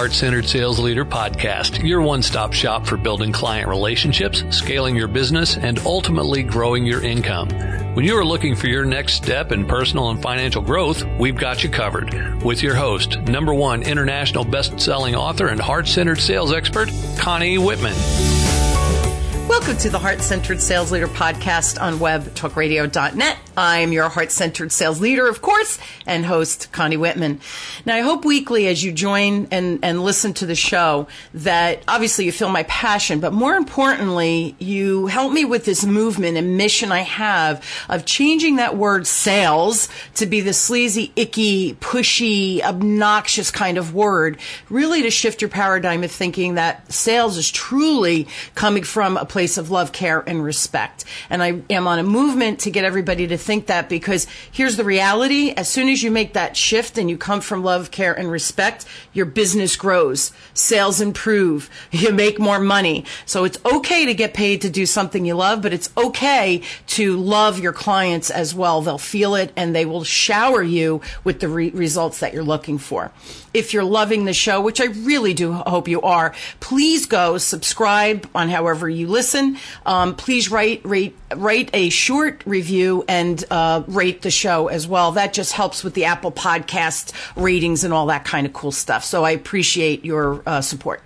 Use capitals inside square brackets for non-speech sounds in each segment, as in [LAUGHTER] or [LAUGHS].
Heart Centered Sales Leader podcast, your one stop shop for building client relationships, scaling your business, and ultimately growing your income. When you are looking for your next step in personal and financial growth, we've got you covered. With your host, number one international best selling author and heart centered sales expert, Connie Whitman. Welcome to the Heart Centered Sales Leader podcast on webtalkradio.net. I'm your heart centered sales leader, of course, and host Connie Whitman. Now, I hope weekly as you join and, and listen to the show that obviously you feel my passion, but more importantly, you help me with this movement and mission I have of changing that word sales to be the sleazy, icky, pushy, obnoxious kind of word, really to shift your paradigm of thinking that sales is truly coming from a place place of love, care, and respect. And I am on a movement to get everybody to think that because here's the reality. As soon as you make that shift and you come from love, care, and respect, your business grows, sales improve, [LAUGHS] you make more money. So it's okay to get paid to do something you love, but it's okay to love your clients as well. They'll feel it and they will shower you with the re- results that you're looking for. If you're loving the show, which I really do hope you are, please go subscribe on however you listen. Um, please write, rate, write a short review and uh, rate the show as well. That just helps with the Apple Podcast ratings and all that kind of cool stuff. So I appreciate your uh, support.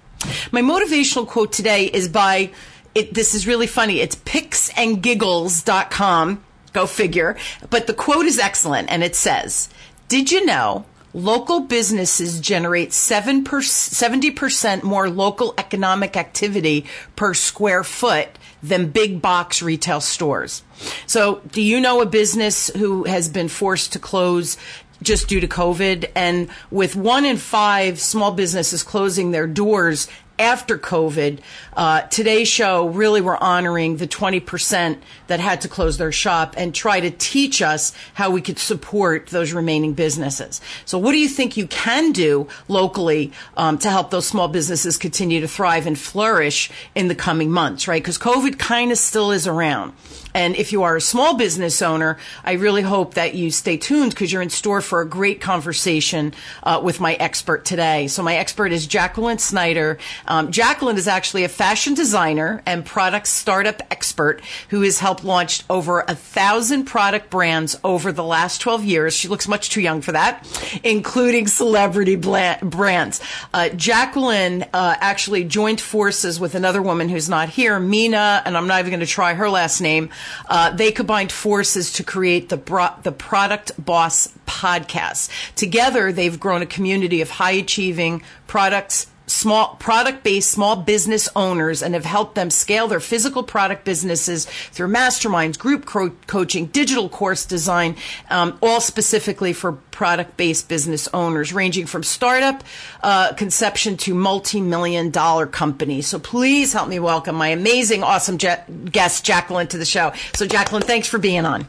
My motivational quote today is by, it, this is really funny. It's picksandgiggles.com. Go figure. But the quote is excellent and it says, Did you know local businesses generate 7 70% more local economic activity per square foot than big box retail stores. So, do you know a business who has been forced to close just due to COVID? And with one in five small businesses closing their doors after COVID, uh, today's show really we're honoring the 20% that had to close their shop and try to teach us how we could support those remaining businesses. So, what do you think you can do locally um, to help those small businesses continue to thrive and flourish in the coming months, right? Because COVID kind of still is around. And if you are a small business owner, I really hope that you stay tuned because you're in store for a great conversation uh, with my expert today. So my expert is Jacqueline Snyder. Um, Jacqueline is actually a fashion designer and product startup expert who has helped launch over a thousand product brands over the last 12 years. She looks much too young for that, including celebrity brands. Uh, Jacqueline uh, actually joined forces with another woman who's not here, Minna, and I'm not even going to try her last name. Uh, they combined forces to create the bro- the Product Boss podcast. Together, they've grown a community of high achieving products small product based small business owners and have helped them scale their physical product businesses through masterminds, group co- coaching, digital course design, um, all specifically for product based business owners, ranging from startup uh, conception to multi million dollar companies. So please help me welcome my amazing, awesome je- guest, Jacqueline, to the show. So, Jacqueline, thanks for being on.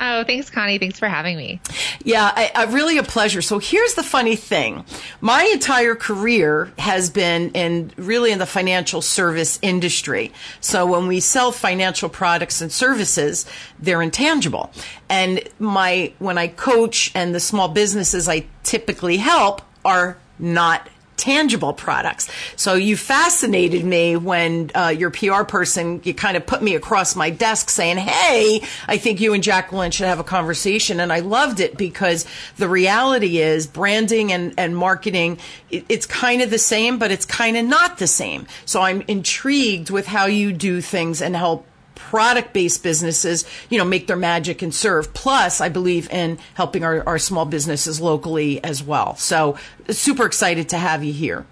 Oh, thanks, Connie. Thanks for having me. Yeah, I, I, really a pleasure. So here's the funny thing. My entire career has been in really in the financial service industry. So when we sell financial products and services, they're intangible. And my, when I coach and the small businesses I typically help are not tangible products. So you fascinated me when uh, your PR person, you kind of put me across my desk saying, Hey, I think you and Jacqueline should have a conversation. And I loved it because the reality is branding and, and marketing, it, it's kind of the same, but it's kind of not the same. So I'm intrigued with how you do things and help product based businesses, you know, make their magic and serve. Plus, I believe in helping our, our small businesses locally as well. So super excited to have you here.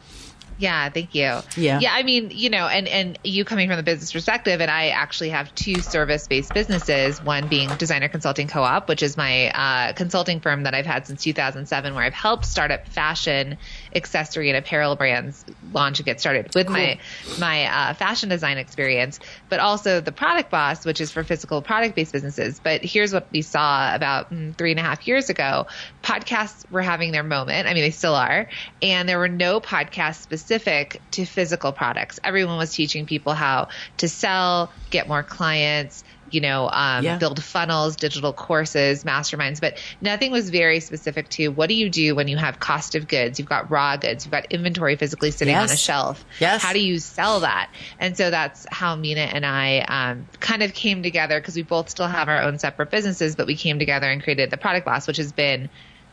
Yeah, thank you. Yeah. Yeah, I mean, you know, and and you coming from the business perspective and I actually have two service-based businesses, one being Designer Consulting Co-op, which is my uh, consulting firm that I've had since 2007 where I've helped startup fashion, accessory and apparel brands launch and get started with cool. my my uh, fashion design experience, but also the Product Boss, which is for physical product-based businesses. But here's what we saw about mm, three and a half years ago: podcasts were having their moment. I mean, they still are, and there were no podcasts specific to physical products. Everyone was teaching people how to sell, get more clients, you know, um, yeah. build funnels, digital courses, masterminds, but nothing was very specific to what do you do when you have cost of goods? You've got raw goods, you've got inventory physically sitting yes. on a shelf. Yes. How do you sell that? And so that's how Minna and I um, kind of came together because we both still have our own separate businesses, but we came together and created the Product Boss, which has been,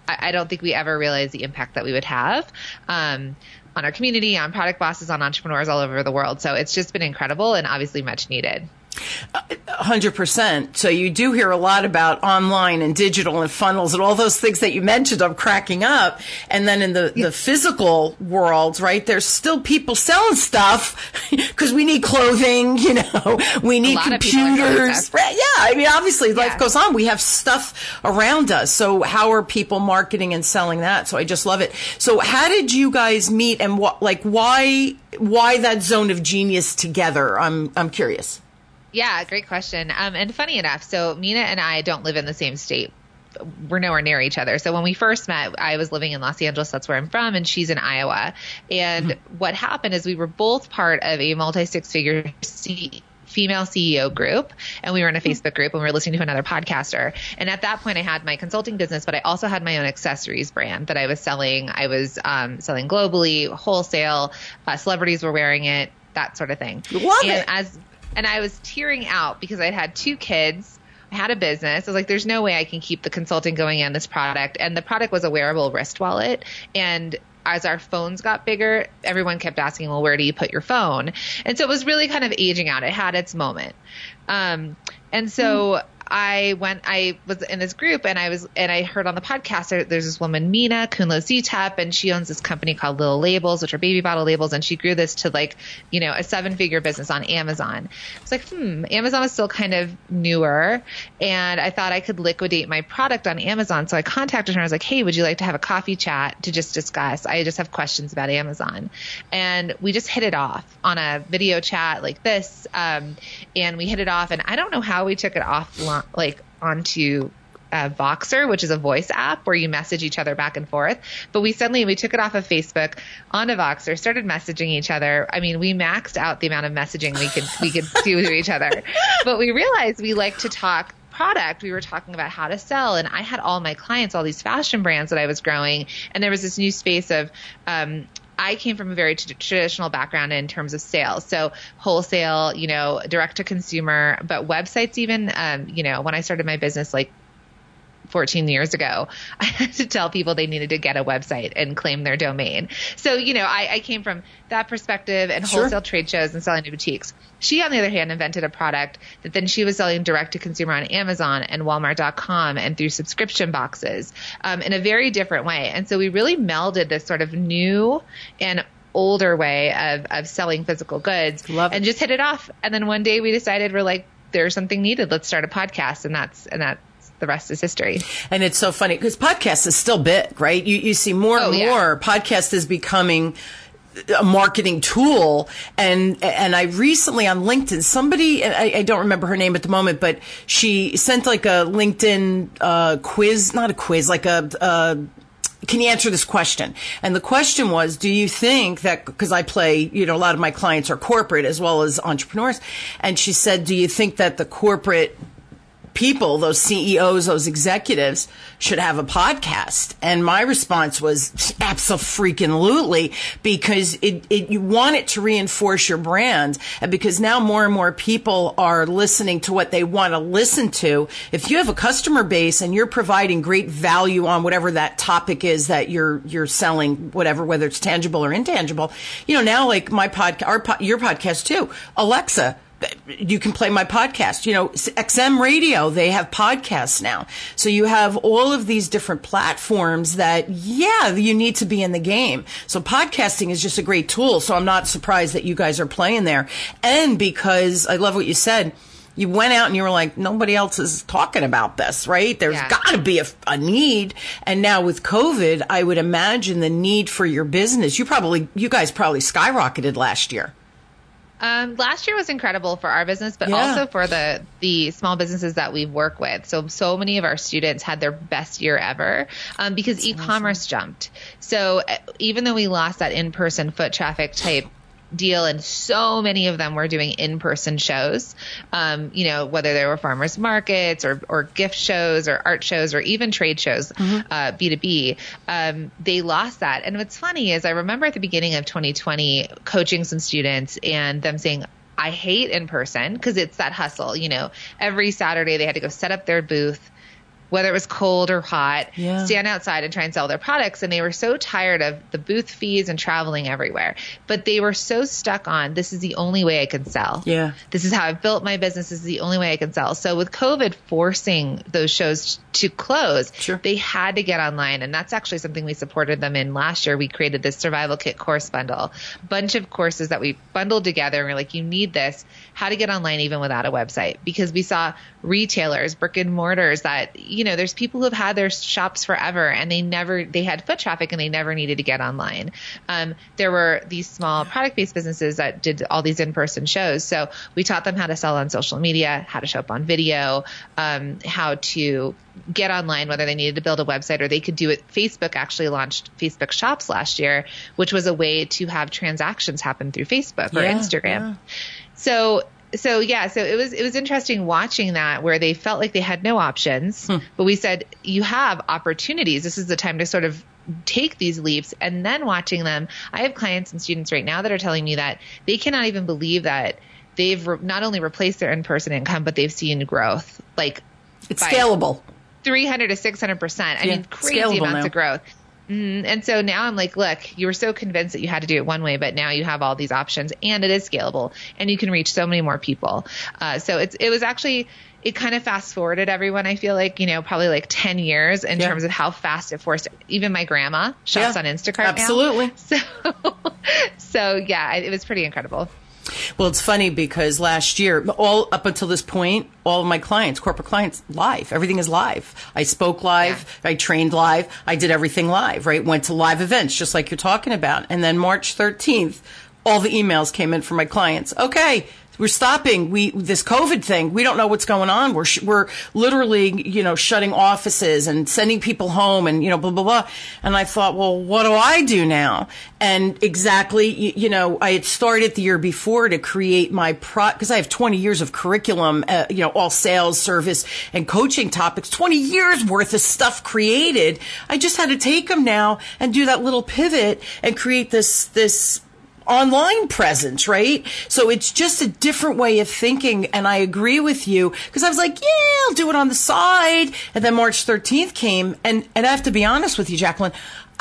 I, I don't think we ever realized the impact that we would have. Um, on our community, on product bosses, on entrepreneurs all over the world. So it's just been incredible and obviously much needed. 100%. So you do hear a lot about online and digital and funnels and all those things that you mentioned. I'm cracking up. And then in the, yeah. the physical world, right, there's still people selling stuff [LAUGHS] because we need clothing, [LAUGHS] you know, we need computers. Right? Yeah. I mean, obviously yeah. life goes on. We have stuff around us. So how are people marketing and selling that? So I just love it. So how did you guys meet and what, like, why, why that zone of genius together? I'm, I'm curious. Yeah, great question. Um, and funny enough, so Minna and I don't live in the same state. We're nowhere near each other. So when we first met, I was living in Los Angeles. That's where I'm from, and she's in Iowa. And mm-hmm. what happened is we were both part of a multi six figure C- female CEO group and we were in a hmm. Facebook group and we were listening to another podcaster. And at that point I had my consulting business, but I also had my own accessories brand that I was selling. I was um, selling globally, wholesale, uh, celebrities were wearing it, that sort of thing. Love and it. as and I was tearing out because I'd had two kids. I had a business. I was like, there's no way I can keep the consulting going on this product. And the product was a wearable wrist wallet. And as our phones got bigger, everyone kept asking, well, where do you put your phone? And so it was really kind of aging out. It had its moment. Um, and so mm. I went, I was in this group and I was, and I heard on the podcast there, there's this woman, Minna Khounlo-Sithep, and she owns this company called Little Labels, which are baby bottle labels. And she grew this to like, you know, a seven figure business on Amazon. It's like, hmm, Amazon is still kind of newer. And I thought I could liquidate my product on Amazon. So I contacted her. I was like, Hey, would you like to have a coffee chat to just discuss? I just have questions about Amazon. And we just hit it off on a video chat like this. Um, and we hit it off and I don't know how we took it off like onto uh, Voxer, which is a voice app where you message each other back and forth. But we suddenly we took it off of Facebook onto Voxer, started messaging each other. I mean, we maxed out the amount of messaging we could we could do to each other. But we realized we like to talk product. We were talking about how to sell, and I had all my clients, all these fashion brands that I was growing, and there was this new space of um, I came from a very t- traditional background in terms of sales. So wholesale, you know, direct to consumer, but websites even, um, you know, when I started my business like 14 years ago, [LAUGHS] I had to tell people they needed to get a website and claim their domain. So, you know, I, I came from that perspective and sure. wholesale trade shows and selling to boutiques. She, on the other hand, invented a product that then she was selling direct to consumer on Amazon and Walmart.com and through subscription boxes um, in a very different way. And so we really melded this sort of new and older way of, of selling physical goods Love and it. just hit it off. And then one day we decided we're like, there's something needed. Let's start a podcast. And that's, and that the rest is history. And it's so funny because podcast is still big, right? You, you see more oh, and more yeah. podcast is becoming a marketing tool and and I recently on LinkedIn somebody I, I, don't remember her name at the moment but she sent like a LinkedIn uh, quiz not a quiz like a uh, can you answer this question? And the question was, do you think that, because I play, you know, a lot of my clients are corporate as well as entrepreneurs. And she said, do you think that the corporate people, those CEOs, those executives should have a podcast. And my response was absolutely because it, it, you want it to reinforce your brand. And because now more and more people are listening to what they want to listen to. If you have a customer base and you're providing great value on whatever that topic is that you're, you're selling, whatever, whether it's tangible or intangible, you know, now like my podcast, our, your podcast too, Alexa, you can play my podcast. You know, XM Radio, they have podcasts now. So you have all of these different platforms that, yeah, you need to be in the game. So podcasting is just a great tool. So I'm not surprised that you guys are playing there. And because I love what you said, you went out and you were like, nobody else is talking about this, right? There's yeah. got to be a, a, need. And now with COVID, I would imagine the need for your business, you probably, you guys probably skyrocketed last year. Um, last year was incredible for our business, but Yeah. also for the the small businesses that we work with. So so many of our students had their best year ever um, because e-commerce jumped. So uh, even though we lost that in-person foot traffic type deal and so many of them were doing in-person shows um, you know whether they were farmers markets or, or gift shows or art shows or even trade shows uh, b2b um, they lost that. And what's funny is i remember at the beginning of 2020 coaching some students and them saying I hate in person because it's that hustle. You know, every Saturday they had to go set up their booth, whether it was cold or hot, Yeah. stand outside and try and sell their products. And they were so tired of the booth fees and traveling everywhere. But they were so stuck on this is the only way I can sell. Yeah. This is how I've built my business. This is the only way I can sell. So with COVID forcing those shows to close, Sure. they had to get online. And that's actually something we supported them in last year. We created this survival kit course bundle, bunch of courses that we bundled together. And we're like, you need this, how to get online even without a website. Because we saw retailers, brick and mortars that, you know, there's people who have had their shops forever and they never, they had foot traffic and they never needed to get online. Um, there were these small product based businesses that did all these in person shows. So we taught them how to sell on social media, how to show up on video, um, how to get online, whether they needed to build a website or they could do it. Facebook actually launched Facebook Shops last year, which was a way to have transactions happen through Facebook or Yeah, Instagram. yeah. So so yeah, so it was it was interesting watching that where they felt like they had no options, hmm. but we said you have opportunities. This is the time to sort of take these leaps and then watching them. I have clients and students right now that are telling me that they cannot even believe that they've re- not only replaced their in-person income but they've seen growth. Like It's scalable. 300 to 600 percent. I Yeah, mean, crazy amounts now. of growth. Mm, and so now I'm like, look, you were so convinced that you had to do it one way, but now you have all these options, and it is scalable, and you can reach so many more people. Uh, so it's it was actually it kind of fast forwarded everyone. I feel like you know probably like 10 years in Yeah. terms of how fast it forced even my grandma shops Yeah, on Instacart. now. absolutely. [LAUGHS] So so yeah, it was pretty incredible. Well, it's funny because last year, all up until this point, all of my clients, corporate clients, live. Everything is live. I spoke live. I trained live. I did everything live, right? Went to live events, just like you're talking about. And then March 13th, all the emails came in from my clients. Okay. We're stopping. We this COVID thing. We don't know what's going on. We're sh- we're literally you know shutting offices and sending people home and you know blah blah blah. And I thought, well, what do I do now? And exactly, you, you know, I had started the year before to create my pro because I have 20 years of curriculum, uh, you know, all sales, service, and coaching topics. 20 years worth of stuff created. I just had to take them now and do that little pivot and create this this online presence, right? So it's just a different way of thinking. And I agree with you because I was like, yeah, I'll do it on the side. And then March 13th came and, and I have to be honest with you, Jacqueline.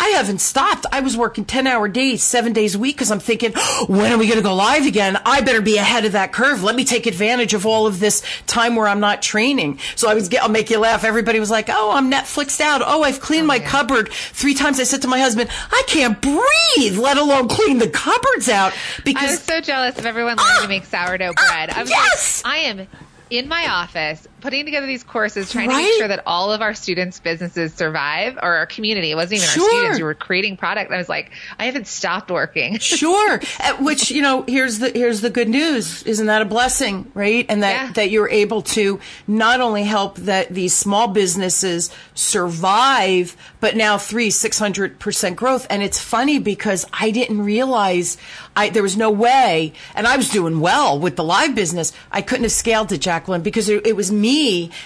I haven't stopped. I was working 10 hour days, seven days a week because I'm thinking, [GASPS] when are we going to go live again? I better be ahead of that curve. Let me take advantage of all of this time where I'm not training. So I was, get, I'll make you laugh. Everybody was like, oh, I'm Netflixed out. Oh, I've cleaned oh, my yeah. cupboard three times. I said to my husband, I can't breathe, let alone clean the cupboards out because I because was so jealous of everyone learning to ah! make sourdough bread. I was ah! yes! like, I am in my office putting together these courses, trying to make sure that all of our students' businesses survive, or our community. It wasn't even Sure. our students. We were creating product. I was like, I haven't stopped working. [LAUGHS] Sure. Uh, Which, you know, here's the here's the good news. Isn't that a blessing, right? And that Yeah. that you're able to not only help that these small businesses survive, but now three, six hundred percent growth. And it's funny because I didn't realize I there was no way and I was doing well with the live business. I couldn't have scaled it, Jacqueline, because it, it was me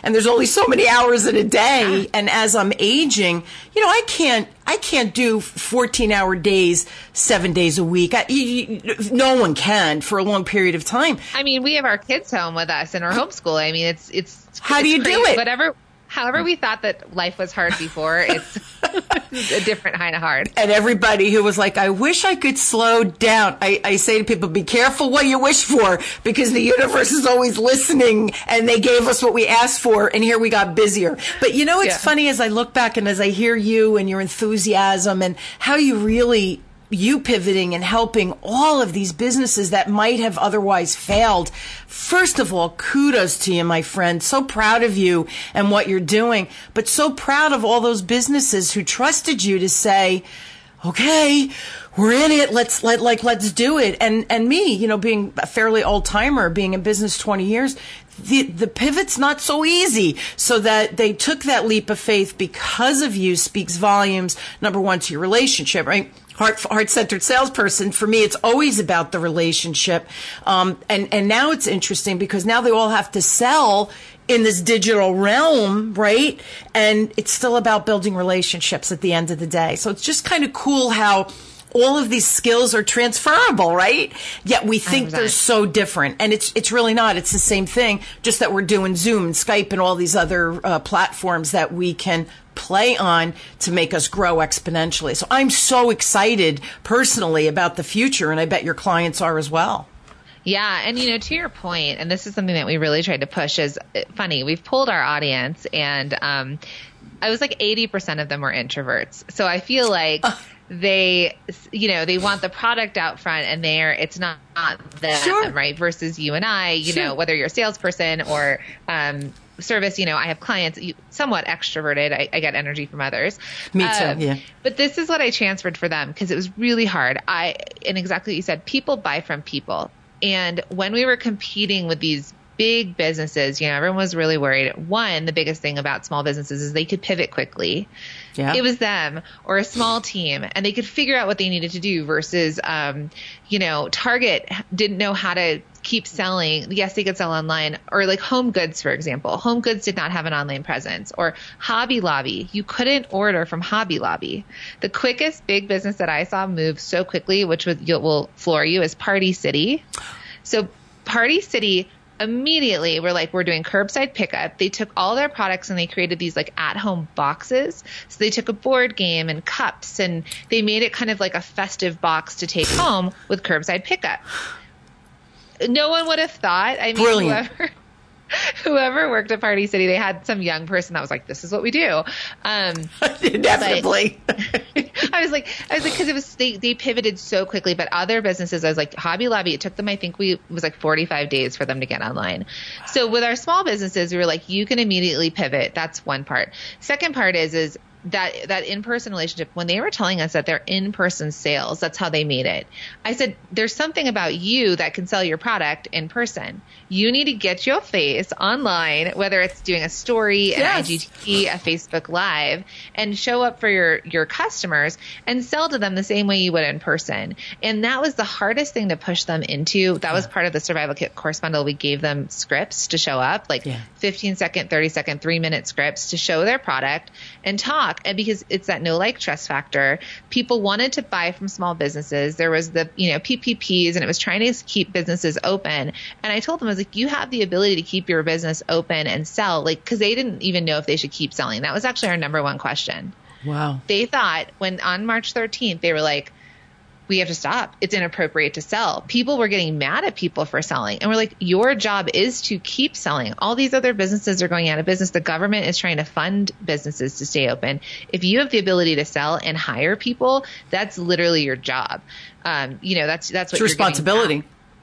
and there's only so many hours in a day. Ah. And as I'm aging, you know, I can't I can't do 14 hour days, seven days a week. I, you, no one can for a long period of time. I mean, we have our kids home with us in our homeschool. I mean, it's it's How do it's you do it? Whatever. However, we thought that life was hard before, it's [LAUGHS] a different kind of hard. And everybody who was like, I wish I could slow down. I, I say to people, be careful what you wish for because the universe is always listening and they gave us what we asked for and here we got busier. But you know, it's Yeah. funny as I look back and as I hear you and your enthusiasm and how you really you pivoting and helping all of these businesses that might have otherwise failed. First of all, kudos to you, my friend. So proud of you and what you're doing, but so proud of all those businesses who trusted you to say, okay, we're in it. Let's let like let's do it. And and me, you know, being a fairly old timer, being in business twenty years, the the pivot's not so easy. So that they took that leap of faith because of you speaks volumes. Number one to your relationship, right? Heart heart centered salesperson. For me, it's always about the relationship. Um, and and now it's interesting because now they all have to sell in this digital realm, right? And it's still about building relationships at the end of the day. So it's just kind of cool how all of these skills are transferable, right? Yet we think they're so different, and it's it's really not. It's the same thing, just that we're doing Zoom and Skype and all these other uh, platforms that we can play on to make us grow exponentially. So I'm so excited personally about the future, and I bet your clients are as well. Yeah, and you know, to your point, and this is something that we really tried to push is uh, funny. We've pulled our audience, and um, I was like eighty percent of them were introverts. So I feel like. They you know they want the product out front and they're it's not, not them sure. right versus you and i you sure. know whether you're a salesperson or um, service you know i have clients somewhat extroverted i, I get energy from others me too um, yeah but this is what i transferred for them because it was really hard i and exactly what you said people buy from people and when we were competing with these big businesses, you know, everyone was really worried. One, the biggest thing about small businesses is they could pivot quickly. Yeah. It was them or a small team, and they could figure out what they needed to do. Versus, um, you know, Target didn't know how to keep selling. Yes, they could sell online, or like Home Goods, for example. Home Goods did not have an online presence, or Hobby Lobby. You couldn't order from Hobby Lobby. The quickest big business that I saw move so quickly, which will floor you, is Party City. So Party City immediately were like, we're doing curbside pickup. They took all their products and they created these like at home boxes. So they took a board game and cups and they made it kind of like a festive box to take home with curbside pickup. No one would have thought. I mean, Brilliant. whoever [LAUGHS] whoever worked at Party City, they had some young person that was like, "This is what we do." Um, [LAUGHS] Inevitably, [LAUGHS] I was like, I was like, because it was they they pivoted so quickly. But other businesses, I was like, Hobby Lobby, it took them, I think we it was like 45 days for them to get online. So with our small businesses, we were like, you can immediately pivot. That's one part. Second part is is that that in-person relationship when they were telling us that they're in-person sales that's how they made it. I said there's something about you that can sell your product in person. You need to get your face online whether it's doing a story yes. an IGTV, a facebook live and show up for your your customers and sell to them the same way you would in person. And that was the hardest thing to push them into. That was part of the survival kit course bundle. We gave them scripts to show up like yeah. 15 second 30 second 3 minute scripts to show their product and talk and because it's that no like trust factor people wanted to buy from small businesses. There was the you know ppps and it was trying to keep businesses open. And i told them i was like you have the ability to keep your business open and sell like because they didn't even know if they should keep selling. That was actually our number one question. Wow. They thought when on march 13th they were like we have to stop. It's inappropriate to sell. People were getting mad at people for selling. And we're like, your job is to keep selling. All these other businesses are going out of business. The government is trying to fund businesses to stay open. If you have the ability to sell and hire people, that's literally your job. Um, you know, that's, that's what it's responsibility.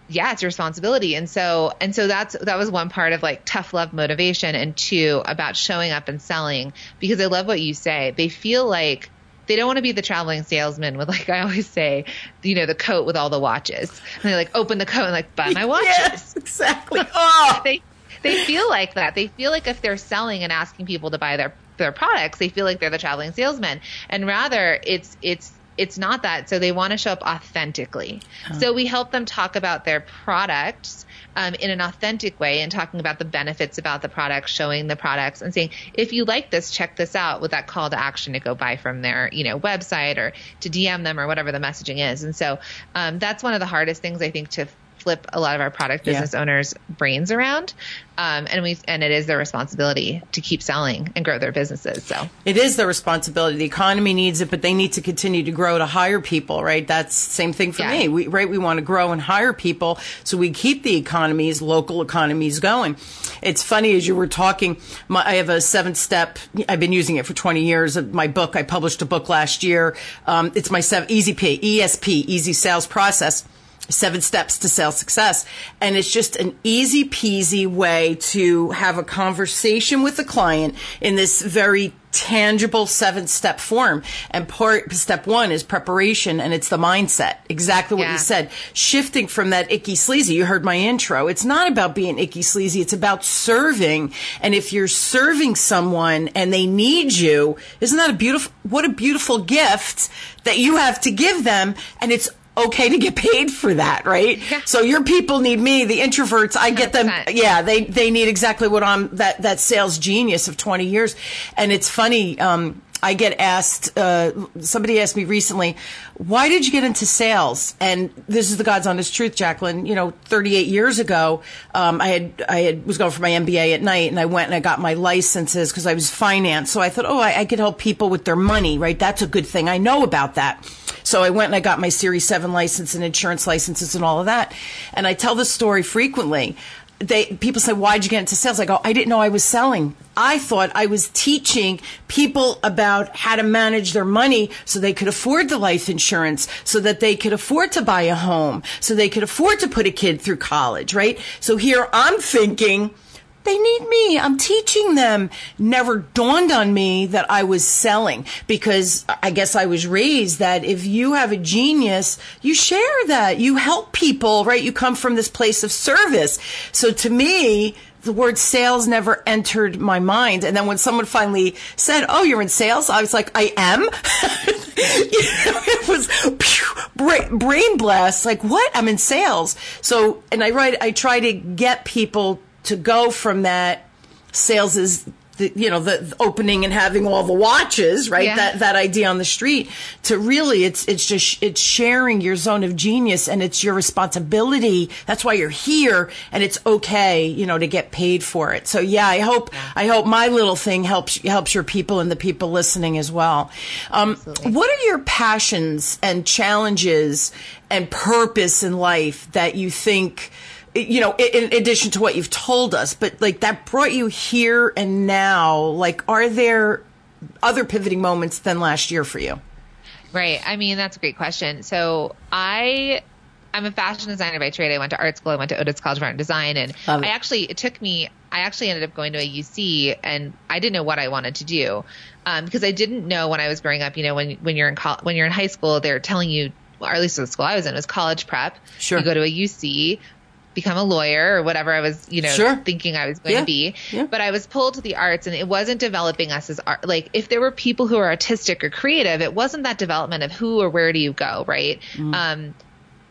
Yeah, it's responsibility. And so, and so that's, that was one part of like tough love motivation and two about showing up and selling because I love what you say. They feel like, they don't want to be the traveling salesman with like I always say, you know, the coat with all the watches. And they like open the coat and like buy my watches. [LAUGHS] Yes, exactly. [LAUGHS] Oh. they they feel like that. They feel like if they're selling and asking people to buy their their products, they feel like they're the traveling salesman. And rather it's it's it's not that. So they want to show up authentically. Oh. So we help them talk about their products um, in an authentic way and talking about the benefits about the products, showing the products and saying, if you like this, check this out with that call to action to go buy from their, you know, website or to DM them or whatever the messaging is. And so um, that's one of the hardest things I think to flip a lot of our product business yeah. owners' brains around. Um, and we and it is their responsibility to keep selling and grow their businesses. So it is their responsibility. The economy needs it, but they need to continue to grow to hire people. Right? That's same thing for yeah. me. We, right? We want to grow and hire people so we keep the economies, local economies going. It's funny as you were talking. My, I have a seven step. I've been using it for twenty years. My book. I published a book last year. Um, it's my seven, Easy P, ESP, Easy Sales Process Seven Steps to Sales Success. And it's just an easy peasy way to have a conversation with the client in this very tangible seven step form. And part, step one is preparation and it's the mindset. Exactly what Yeah. you said. Shifting from that icky sleazy. You heard my intro. It's not about being icky sleazy. It's about serving. And if you're serving someone and they need you, isn't that a beautiful, what a beautiful gift that you have to give them. And it's okay to get paid for that, right? Yeah. So your people need me, the introverts, I get them. 100%. Yeah, they, they need exactly what I'm, that, that sales genius of 20 years. And it's funny, um, I get asked, uh, somebody asked me recently, why did you get into sales? And this is the God's honest truth, Jacqueline. You know, 38 years ago, um, I had, I had, was going for my MBA at night and I went and I got my licenses because I was finance. So I thought, oh, I, I could help people with their money, right? That's a good thing. I know about that. So I went and I got my Series 7 license and insurance licenses and all of that. And I tell this story frequently. They, people say, why'd you get into sales? I go, I didn't know I was selling. I thought I was teaching people about how to manage their money so they could afford the life insurance, so that they could afford to buy a home, so they could afford to put a kid through college, right? So here I'm thinking, they need me. I'm teaching them. Never dawned on me that I was selling because I guess I was raised that if you have a genius, you share that. You help people, right? You come from this place of service. So to me, the word sales never entered my mind. And then when someone finally said, Oh, you're in sales, I was like, I am. [LAUGHS] it was brain blast. Like, what? I'm in sales. So, and I write, I try to get people to go from that sales is the, you know the, opening and having all the watches right? Yeah. that that idea on the street to really it's it's just it's sharing your zone of genius and it's your responsibility. That's why you're here and it's okay you know to get paid for it. So yeah i hope i hope my little thing helps helps your people and the people listening as well. Um, what are your passions and challenges and purpose in life that you think you know in, addition to what you've told us but like that brought you here and now like are there other pivoting moments than last year for you Right. I mean, that's a great question. So I, I'm a fashion designer by trade. I went to art school. I went to Otis College of Art and Design, and. I actually it took me. I actually ended up going to a UC, and I didn't know what I wanted to do um, because I didn't know when I was growing up. You know, when when you're in col- when you're in high school, they're telling you, or at least the school I was in was college prep. Sure. You go to a UC. Become a lawyer or whatever I was, you know, Sure. thinking I was going Yeah. to be. Yeah. But I was pulled to the arts and it wasn't developing us as art. Like if there were people who are artistic or creative, it wasn't that development of who or where do you go, right? Um,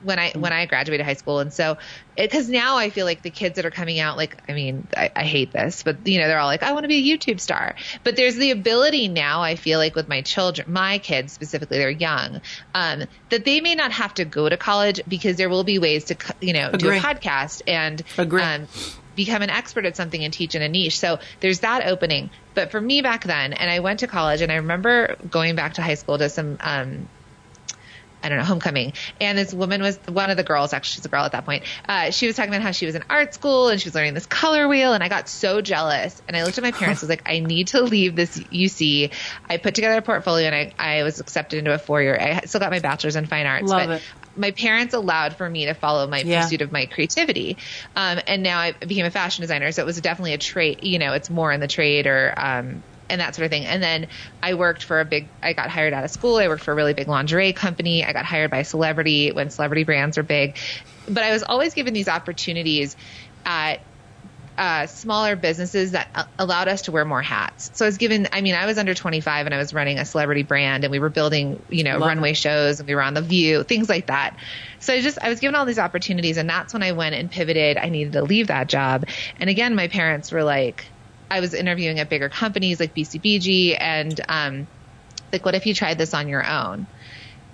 when I when I graduated high school, and so because now I feel like the kids that are coming out, like I mean, I, I hate this, but you know, they're all like, I want to be a YouTube star. But there's the ability now. I feel like with my children, my kids specifically, they're young, um, that they may not have to go to college because there will be ways to you know do a podcast and Agree. um, become an expert at something and teach in a niche. So there's that opening. But for me back then, and I went to college, and I remember going back to high school to some. Um, I don't know, homecoming. And this woman was one of the girls, actually, she's a girl at that point. Uh, she was talking about how she was in art school and she was learning this color wheel. And I got so jealous. And I looked at my parents, I was like, I need to leave this UC. I put together a portfolio and I, I was accepted into a four year. I still got my bachelor's in fine arts. Love but it. my parents allowed for me to follow my Yeah. pursuit of my creativity. Um, and now I became a fashion designer. So it was definitely a trade, you know, it's more in the trade or, um, and that sort of thing. And then I worked for a big, I got hired out of school. I worked for a really big lingerie company. I got hired by a celebrity when celebrity brands are big. But I was always given these opportunities at uh, smaller businesses that uh, allowed us to wear more hats. So I was given, I mean, I was under 25 and I was running a celebrity brand and we were building, you know, Love runway shows and we were on The View, things like that. So I just, I was given all these opportunities and that's when I went and pivoted. I needed to leave that job. And again, my parents were like, I was interviewing at bigger companies like BCBG and, um, like, what if you tried this on your own?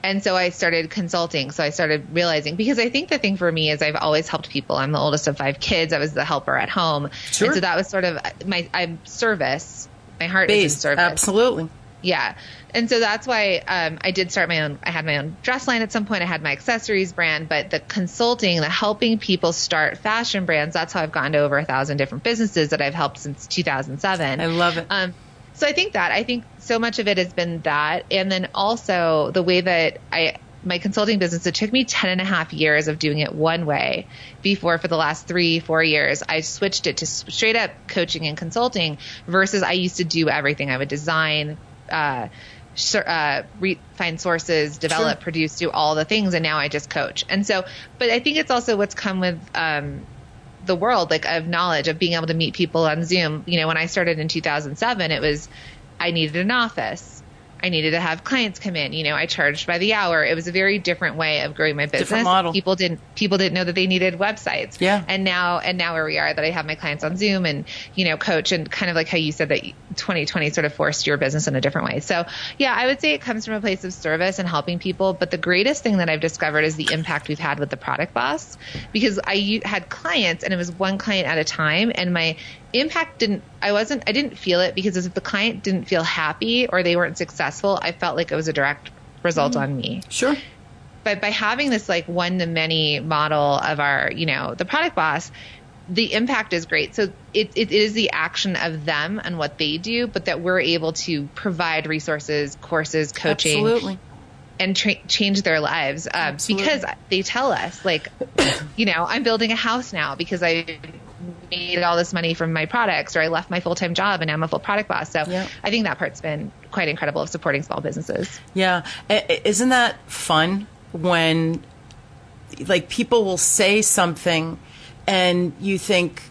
And so I started consulting. So I started realizing because I think the thing for me is I've always helped people. I'm the oldest of five kids. I was the helper at home. Sure. And so that was sort of my I'm service. My heart is based service. absolutely Yeah. And so that's why um, I did start my own. I had my own dress line at some point. I had my accessories brand, but the consulting, the helping people start fashion brands, that's how I've gotten to over a thousand different businesses that I've helped since 2007. I love it. Um, so I think that I think so much of it has been that, and then also the way that I my consulting business, it took me 10 and a half years of doing it one way before for the last three, four years, I switched it to straight up coaching and consulting versus I used to do everything. I would design, uh, uh, re- find sources, develop, sure. produce, do all the things, and now I just coach. And so, but I think it's also what's come with um, the world, like of knowledge, of being able to meet people on Zoom. You know, when I started in 2007, it was I needed an office. I needed to have clients come in. You know, I charged by the hour. It was a very different way of growing my business. Different model. People didn't people didn't know that they needed websites. Yeah. And now and now where we are, that I have my clients on Zoom and you know coach and kind of like how you said that 2020 sort of forced your business in a different way. So yeah, I would say it comes from a place of service and helping people. But the greatest thing that I've discovered is the impact we've had with the product boss because I had clients and it was one client at a time and my impact didn't i wasn't i didn't feel it because if the client didn't feel happy or they weren't successful i felt like it was a direct result mm-hmm. on me. Sure. But by having this like one to many model of our you know the product boss the impact is great. So it, it is the action of them and what they do but that we're able to provide resources courses coaching Absolutely. and tra- change their lives uh, because they tell us like [COUGHS] you know i'm building a house now because i made all this money from my products or I left my full time job and I'm a full product boss. So yeah. I think that part's been quite incredible of supporting small businesses. Yeah. Isn't that fun when like people will say something and you think,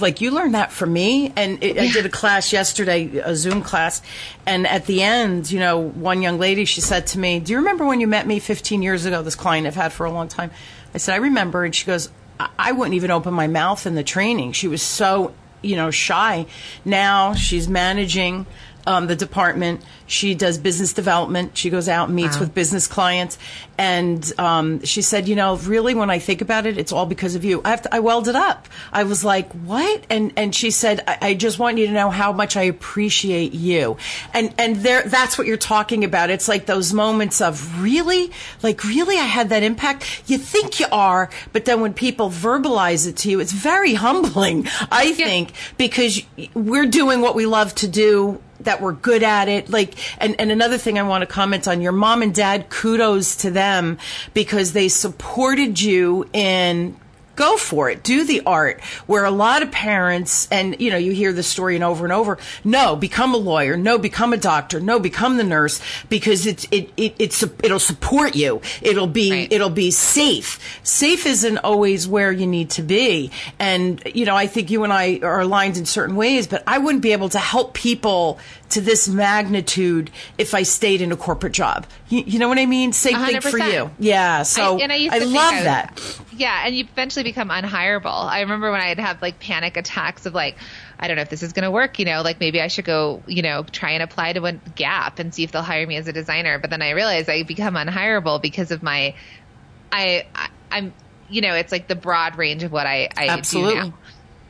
like you learned that from me and it, yeah. i did a class yesterday a zoom class and at the end you know one young lady she said to me do you remember when you met me 15 years ago this client i've had for a long time i said i remember and she goes I wouldn't even open my mouth in the training. She was so, you know, shy. Now she's managing um, the department. She does business development. She goes out and meets wow. with business clients. And um, she said, you know, really, when I think about it, it's all because of you. I, have to, I welded up. I was like, what? And and she said, I, I, just want you to know how much I appreciate you. And and there, that's what you're talking about. It's like those moments of really, like really, I had that impact. You think you are, but then when people verbalize it to you, it's very humbling. I think because we're doing what we love to do that were good at it. Like, and, and another thing I want to comment on your mom and dad, kudos to them because they supported you in go for it. Do the art. Where a lot of parents, and you know, you hear the story and over and over. No, become a lawyer. No, become a doctor. No, become the nurse because it's it, it it's it'll support you. It'll be right. it'll be safe. Safe isn't always where you need to be. And you know, I think you and I are aligned in certain ways, but I wouldn't be able to help people to this magnitude if I stayed in a corporate job. You, you know what I mean? Same 100%. thing for you. Yeah. So I, I, I love I that. yeah, and you eventually become unhireable. I remember when I'd have like panic attacks of like, I don't know if this is going to work, you know, like maybe I should go, you know, try and apply to a Gap and see if they'll hire me as a designer. But then I realized I become unhireable because of my, I, I am you know, it's like the broad range of what I, I Absolutely. do now.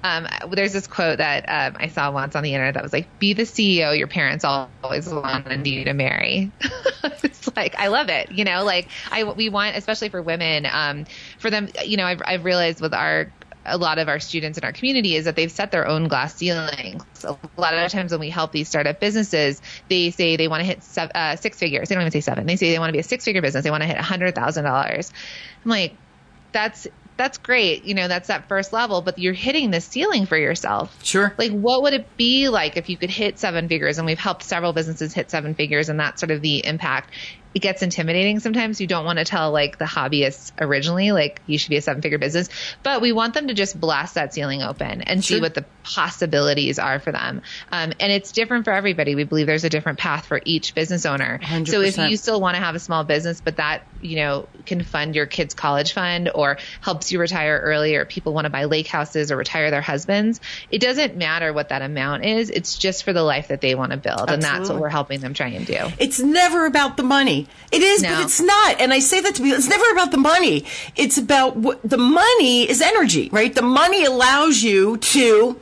Um, there's this quote that um, I saw once on the internet that was like, "Be the CEO your parents always wanted you to marry." [LAUGHS] it's like I love it. You know, like I we want, especially for women, um, for them. You know, I've, I've realized with our a lot of our students in our community is that they've set their own glass ceilings. A lot of times when we help these startup businesses, they say they want to hit seven, uh, six figures. They don't even say seven. They say they want to be a six figure business. They want to hit a hundred thousand dollars. I'm like, that's that's great. You know, that's that first level, but you're hitting the ceiling for yourself. Sure. Like, what would it be like if you could hit seven figures? And we've helped several businesses hit seven figures, and that's sort of the impact it gets intimidating sometimes. You don't want to tell like the hobbyists originally, like you should be a seven figure business, but we want them to just blast that ceiling open and sure. see what the possibilities are for them. Um, and it's different for everybody. We believe there's a different path for each business owner. 100%. So if you still want to have a small business, but that, you know, can fund your kids' college fund or helps you retire early or people want to buy lake houses or retire their husbands, it doesn't matter what that amount is. It's just for the life that they want to build. Absolutely. And that's what we're helping them try and do. It's never about the money. It is, no. but it's not. And I say that to be, it's never about the money. It's about what the money is energy, right? The money allows you to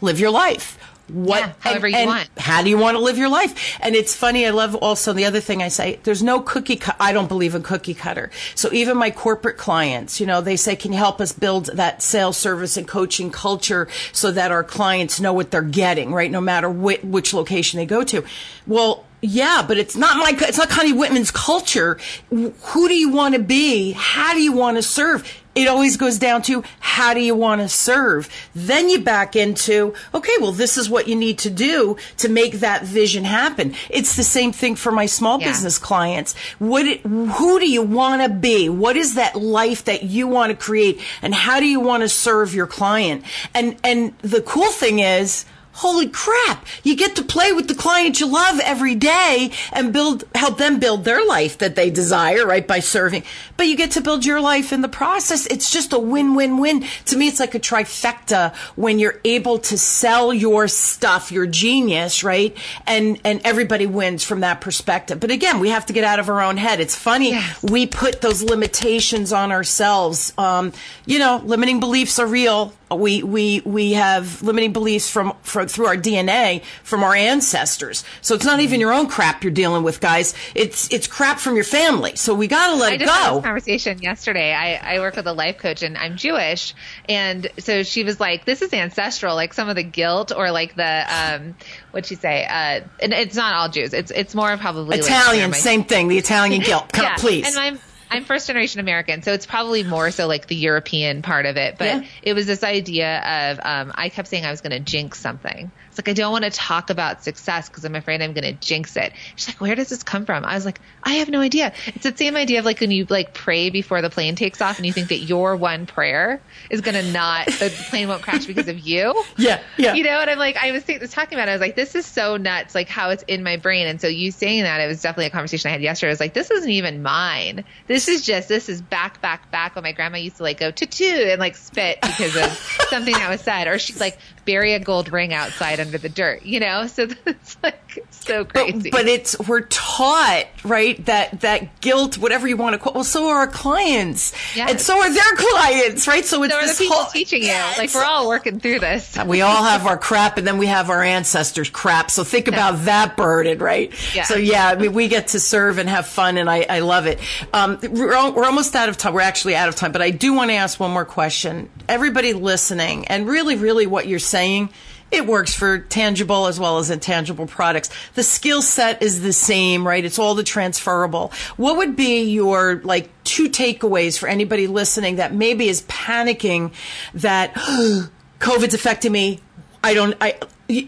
live your life what yeah, however and, you and want. How do you want to live your life? And it's funny. I love also the other thing I say. There's no cookie. Cu- I don't believe in cookie cutter. So even my corporate clients, you know, they say, "Can you help us build that sales service and coaching culture so that our clients know what they're getting, right? No matter which, which location they go to." Well, Yeah, but it's not my, it's not Connie Whitman's culture. Who do you want to be? How do you want to serve? It always goes down to how do you want to serve? Then you back into, okay, well, this is what you need to do to make that vision happen. It's the same thing for my small Yeah. business clients. What, it- who do you want to be? What is that life that you want to create? And how do you want to serve your client? And, and the cool thing is, Holy crap! You get to play with the client you love every day and build, help them build their life that they desire, right? By serving. But you get to build your life in the process. It's just a win-win-win. To me, it's like a trifecta when you're able to sell your stuff, your genius, right? And, and everybody wins from that perspective. But again, we have to get out of our own head. It's funny. Yes. We put those limitations on ourselves. Um, you know, limiting beliefs are real. We, we, we have limiting beliefs from, from, through our DNA from our ancestors. So it's not even your own crap you're dealing with, guys. It's, it's crap from your family. So we gotta let I it just had go. this conversation yesterday. I, I work with a life coach and I'm Jewish. And so she was like, this is ancestral, like some of the guilt or like the, um, what'd she say? Uh, and it's not all Jews. It's, it's more probably like, Italian, my- same thing. The Italian guilt. Come, [LAUGHS] yeah. please. And I'm I'm first generation American, so it's probably more so like the European part of it. But Yeah. it was this idea of um, I kept saying I was going to jinx something. It's like I don't want to talk about success because I'm afraid I'm going to jinx it. She's like, where does this come from? I was like, I have no idea. It's the same idea of like when you like pray before the plane takes off and you think that your one prayer is going to not the plane won't crash because of you. [LAUGHS] yeah, yeah. You know, and I'm like, I was think, talking about it. I was like, this is so nuts, like how it's in my brain. And so you saying that, it was definitely a conversation I had yesterday. I was like, this isn't even mine. This is just, this is back, back, back when my grandma used to like go tutu and like spit because of [LAUGHS] something that was said. Or she'd like bury a gold ring outside under the dirt, you know? So [LAUGHS] it's like so crazy. But, but it's we're taught right that that guilt, whatever you want to call. Well, so are our clients, Yes. and so are their clients, right? So it's so this people whole teaching you. Yeah, like we're all working through this. we all have our crap, and then we have our ancestors' crap. So think about that burden, right? Yeah. So yeah, I mean, we get to serve and have fun, and I, I love it. Um, we're, we're almost out of time. We're actually out of time, but I do want to ask one more question. Everybody listening, and really, really, what you're saying. It works for tangible as well as intangible products. The skill set is the same, right? It's all the transferable. What would be your like two takeaways for anybody listening that maybe is panicking that [GASPS] COVID's affecting me. I don't. I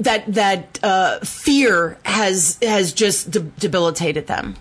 that that uh, fear has has just de- debilitated them.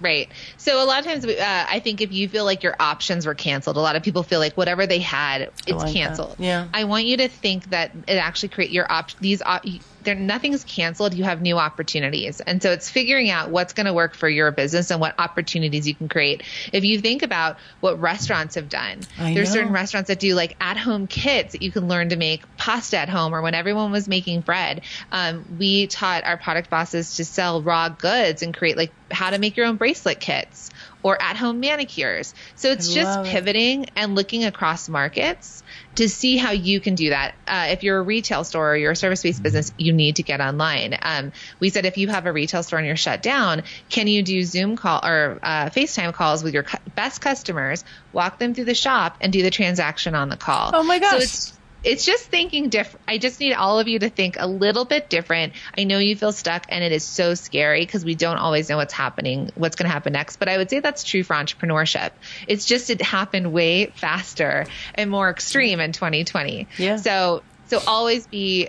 Right. So a lot of times, uh, I think if you feel like your options were canceled, a lot of people feel like whatever they had, it's like that. canceled. Yeah. I want you to think that it actually create your op. These op- there nothing's canceled. You have new opportunities, and so it's figuring out what's going to work for your business and what opportunities you can create. If you think about what restaurants have done, I there's know. certain restaurants that do like at home kits that you can learn to make pasta at home or when everyone was making bread. Um, we taught our product bosses to sell raw goods and create like how to make your own bracelet kits or at home manicures. So it's I just love it. pivoting and looking across markets to see how you can do that. Uh, if you're a retail store or you're a service based business, you need to get online. Um, we said if you have a retail store and you're shut down, can you do Zoom call or uh, FaceTime calls with your cu- best customers, walk them through the shop, and do the transaction on the call? Oh my gosh. So it's just thinking different. I just need all of you to think a little bit different. I know you feel stuck and it is so scary because we don't always know what's happening, what's going to happen next. But I would say that's true for entrepreneurship. It's just it happened way faster and more extreme in 2020. Yeah. So so always be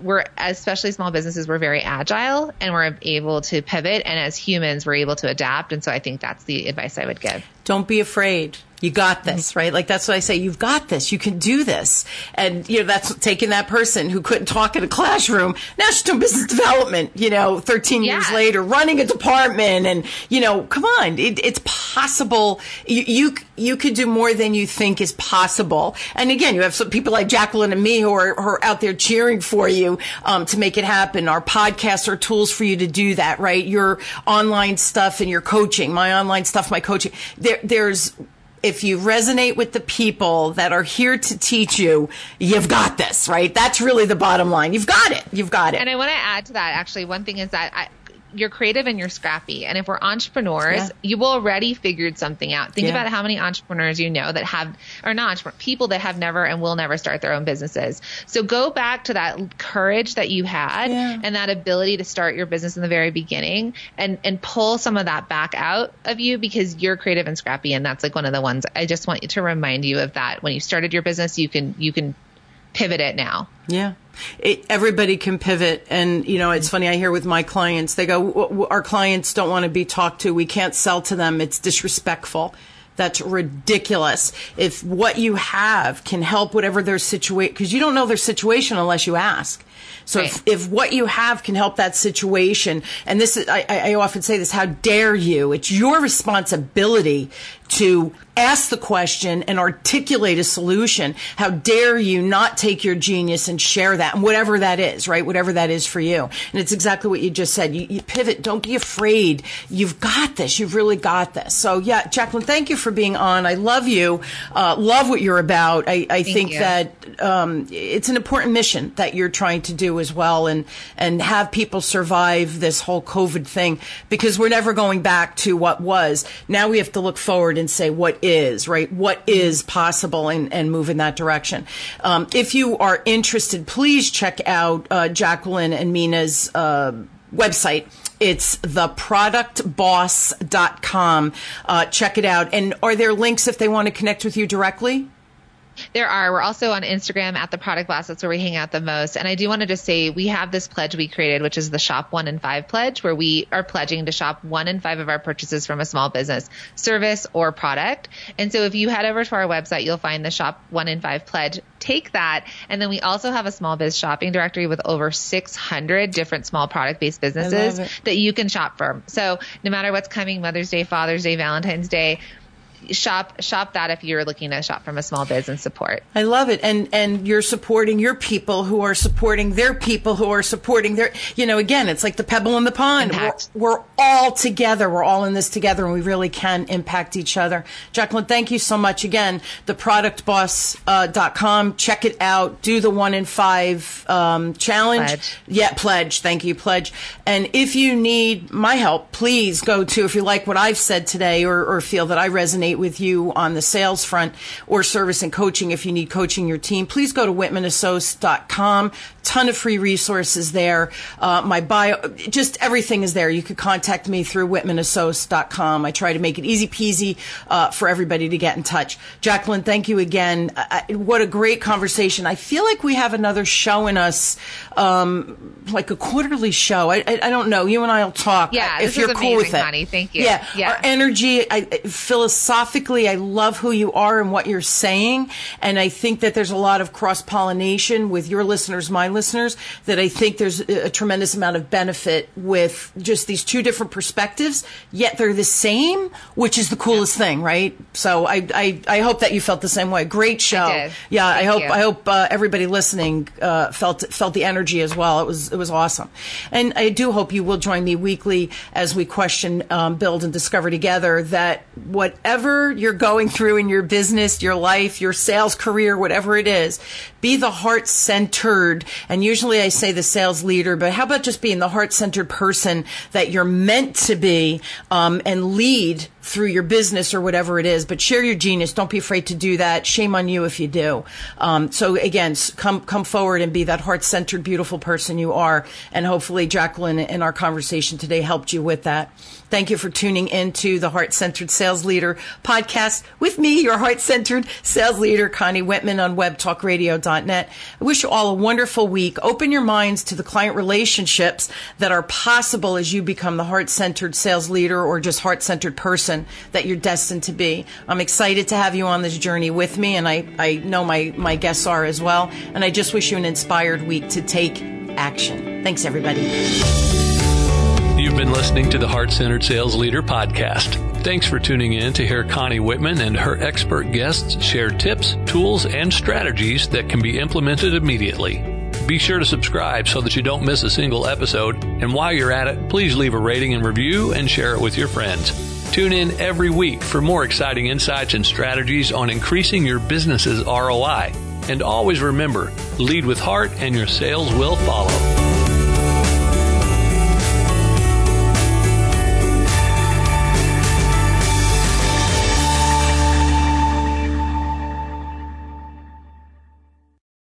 we're especially small businesses we're very agile and we're able to pivot and as humans we're able to adapt and so I think that's the advice I would give. Don't be afraid. You got this, right? Like that's what I say. You've got this. You can do this. And you know that's taking that person who couldn't talk in a classroom. Now she's doing business development. You know, 13 years later, running a department, and you know, come on, it, it's possible. You, you you could do more than you think is possible. And again, you have some people like Jacqueline and me who are, who are out there cheering for you um, to make it happen. Our podcasts are tools for you to do that, right? Your online stuff and your coaching, my online stuff, my coaching. There, there's if you resonate with the people that are here to teach you, you've got this, right? That's really the bottom line. You've got it. You've got it. And I want to add to that actually one thing is that I you're creative and you're scrappy. And if we're entrepreneurs, Yeah. you've already figured something out. Think Yeah. about how many entrepreneurs you know that have, or not people that have never and will never start their own businesses. So go back to that courage that you had Yeah. and that ability to start your business in the very beginning and, and pull some of that back out of you because you're creative and scrappy. And that's like one of the ones I just want you to remind you of that. When you started your business, you can, you can pivot it now. Yeah. It, everybody can pivot. And, you know, it's funny. I hear with my clients, they go, "W- w- our clients don't want to be talked to. We can't sell to them. It's disrespectful. That's ridiculous. If what you have can help whatever their situation, because you don't know their situation unless you ask. So if, Right. if what you have can help that situation, and this is, I I often say this, how dare you? It's your responsibility to ask the question and articulate a solution. How dare you not take your genius and share that, and whatever that is, right? Whatever that is for you. And it's exactly what you just said. You, you pivot. Don't be afraid. You've got this. You've really got this. So yeah, Jacqueline, thank you for being on. I love you. Uh, love what you're about. I, I think you. that um, it's an important mission that you're trying to do as well, and and have people survive this whole COVID thing because we're never going back to what was. Now we have to look forward and say what is right, what is possible, and and move in that direction. Um, if you are interested, please check out uh, Jacqueline and Minna's. Uh, website. It's theproductboss.com. Uh, check it out. And are there links if they want to connect with you directly? There are. We're also on Instagram at the Product Boss. That's where we hang out the most. And I do want to just say we have this pledge we created, which is the Shop One in Five pledge, where we are pledging to shop one in five of our purchases from a small business, service, or product. And so if you head over to our website, you'll find the Shop One in Five pledge. Take that. And then we also have a small biz shopping directory with over 600 different small product based businesses that you can shop from. So no matter what's coming, Mother's Day, Father's Day, Valentine's Day, shop shop that if you're looking to shop from a small biz and support. I love it. And and you're supporting your people who are supporting their people who are supporting their you know, again, it's like the pebble in the pond. We're, we're all together. We're all in this together and we really can impact each other. Jacqueline, thank you so much again. Theproductboss.com. Check it out. Do the one in five um, challenge. Pledge. Yeah, pledge. Thank you, pledge. And if you need my help, please go to, if you like what I've said today or, or feel that I resonate with you on the sales front or service and coaching, if you need coaching your team, please go to whitmanassociates.com. Ton of free resources there. Uh, my bio, just everything is there. You could contact me through whitmanassociates.com. I try to make it easy peasy uh, for everybody to get in touch. Jacqueline, thank you again. I, I- what a great conversation. I feel like we have another show in us, um, like a quarterly show. I, I, I don't know. You and I will talk. Yeah, if this you're is cool with amazing, it. honey. Thank you. Yeah, Yeah. our energy. I, philosophically, I love who you are and what you're saying, and I think that there's a lot of cross pollination with your listeners, my listeners. That I think there's a, tremendous amount of benefit with just these two different perspectives, yet they're the same, which is the coolest thing, right? So I, I, I hope that you felt the same way. Great show. did. Yeah, I hope you. I hope uh, everybody listening uh, felt felt the energy as well. It was it was awesome, and I do hope you will join me weekly as we question, um, build, and discover together that whatever you're going through in your business, your life, your sales career, whatever it is, be the heart centered. And usually I say the sales leader, but how about just being the heart centered person that you're meant to be um, and lead through your business or whatever it is, but share your genius. Don't be afraid to do that. Shame on you if you do. Um, so again, come come forward and be that heart centered, beautiful person you are. And hopefully, Jacqueline, in our conversation today, helped you with that. Thank you for tuning into the Heart Centered Sales Leader podcast with me, your heart centered sales leader, Connie Whitman on webtalkradio.net. I wish you all a wonderful week. Open your minds to the client relationships that are possible as you become the heart centered sales leader or just heart centered person that you're destined to be. I'm excited to have you on this journey with me, and I, I know my, my guests are as well. And I just wish you an inspired week to take action. Thanks, everybody. You've been listening to the Heart Centered Sales Leader podcast. Thanks for tuning in to hear Connie Whitman and her expert guests share tips, tools, and strategies that can be implemented immediately. Be sure to subscribe so that you don't miss a single episode. And while you're at it, please leave a rating and review and share it with your friends. Tune in every week for more exciting insights and strategies on increasing your business's ROI. And always remember, lead with heart and your sales will follow.